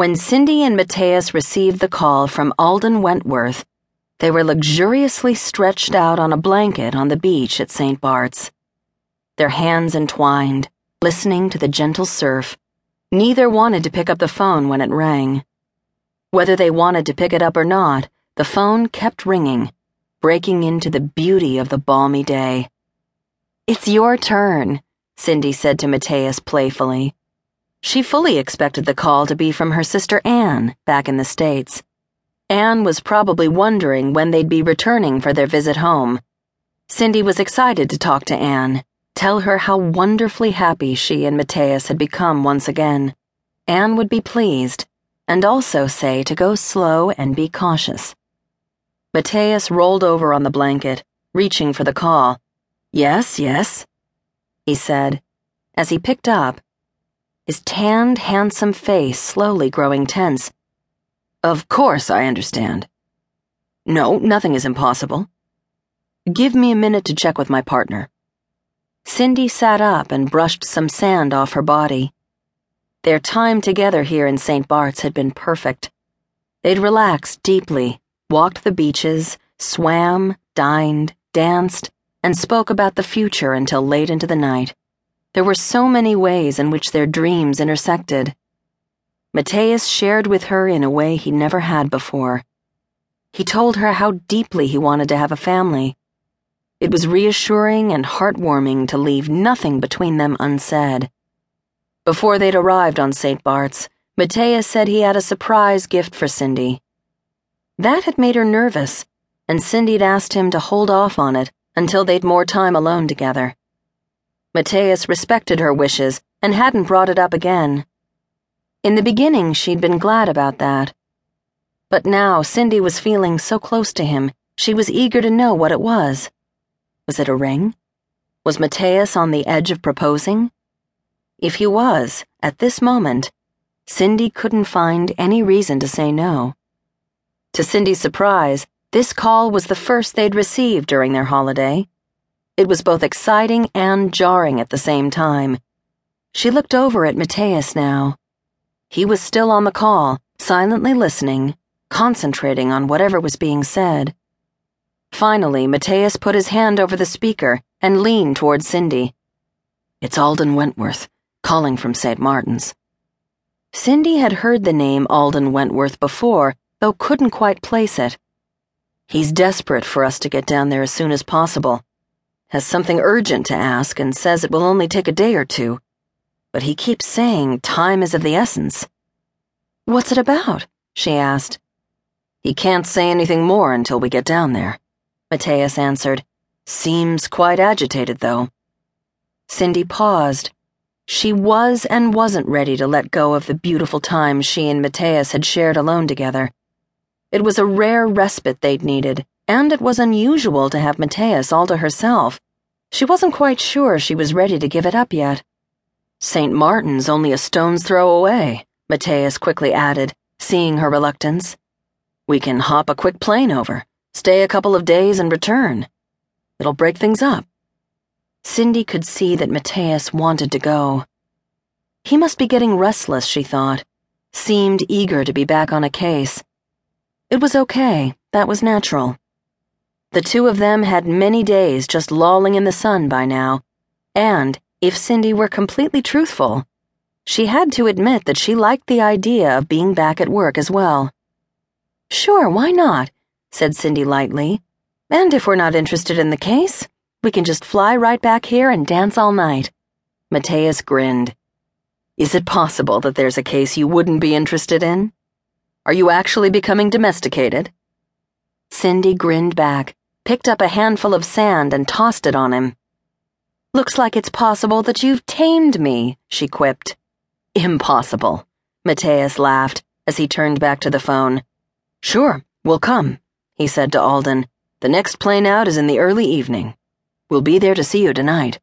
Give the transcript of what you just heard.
When Cindy and Mattheus received the call from Alden Wentworth, they were luxuriously stretched out on a blanket on the beach at St. Bart's. Their hands entwined, listening to the gentle surf. Neither wanted to pick up the phone when it rang. Whether they wanted to pick it up or not, the phone kept ringing, breaking into the beauty of the balmy day. It's your turn, Cindy said to Mattheus playfully. She fully expected the call to be from her sister Anne, back in the States. Anne was probably wondering when they'd be returning for their visit home. Cindy was excited to talk to Anne, tell her how wonderfully happy she and Mattheus had become once again. Anne would be pleased, and also say to go slow and be cautious. Mattheus rolled over on the blanket, reaching for the call. Yes, yes, he said. As he picked up, his tanned, handsome face slowly growing tense. Of course, I understand. No, nothing is impossible. Give me a minute to check with my partner. Cindy sat up and brushed some sand off her body. Their time together here in St. Bart's had been perfect. They'd relaxed deeply, walked the beaches, swam, dined, danced, and spoke about the future until late into the night. There were so many ways in which their dreams intersected. Mattheus shared with her in a way he never had before. He told her how deeply he wanted to have a family. It was reassuring and heartwarming to leave nothing between them unsaid. Before they'd arrived on St. Bart's, Mattheus said he had a surprise gift for Cindy. That had made her nervous, and Cindy'd asked him to hold off on it until they'd more time alone together. Mattheus respected her wishes and hadn't brought it up again. In the beginning, she'd been glad about that. But now Cindy was feeling so close to him, she was eager to know what it was. Was it a ring? Was Mattheus on the edge of proposing? If he was, at this moment, Cindy couldn't find any reason to say no. To Cindy's surprise, this call was the first they'd received during their holiday. It was both exciting and jarring at the same time. She looked over at Mattheus now. He was still on the call, silently listening, concentrating on whatever was being said. Finally, Mattheus put his hand over the speaker and leaned toward Cindy. It's Alden Wentworth, calling from St. Martin's. Cindy had heard the name Alden Wentworth before, though couldn't quite place it. He's desperate for us to get down there as soon as possible has something urgent to ask and says it will only take a day or two. But he keeps saying time is of the essence. What's it about? she asked. He can't say anything more until we get down there, Mattheus answered. Seems quite agitated, though. Cindy paused. She was and wasn't ready to let go of the beautiful time she and Mattheus had shared alone together. It was a rare respite they'd needed and it was unusual to have Mattheus all to herself. She wasn't quite sure she was ready to give it up yet. St. Martin's only a stone's throw away, Mattheus quickly added, seeing her reluctance. We can hop a quick plane over, stay a couple of days, and return. It'll break things up. Cindy could see that Mattheus wanted to go. He must be getting restless, she thought. Seemed eager to be back on a case. It was okay, that was natural. The two of them had many days just lolling in the sun by now, and, if Cindy were completely truthful, she had to admit that she liked the idea of being back at work as well. Sure, why not? said Cindy lightly. And if we're not interested in the case, we can just fly right back here and dance all night. Mattheus grinned. Is it possible that there's a case you wouldn't be interested in? Are you actually becoming domesticated? Cindy grinned back picked up a handful of sand and tossed it on him. Looks like it's possible that you've tamed me, she quipped. Impossible, Mattheus laughed as he turned back to the phone. Sure, we'll come, he said to Alden. The next plane out is in the early evening. We'll be there to see you tonight.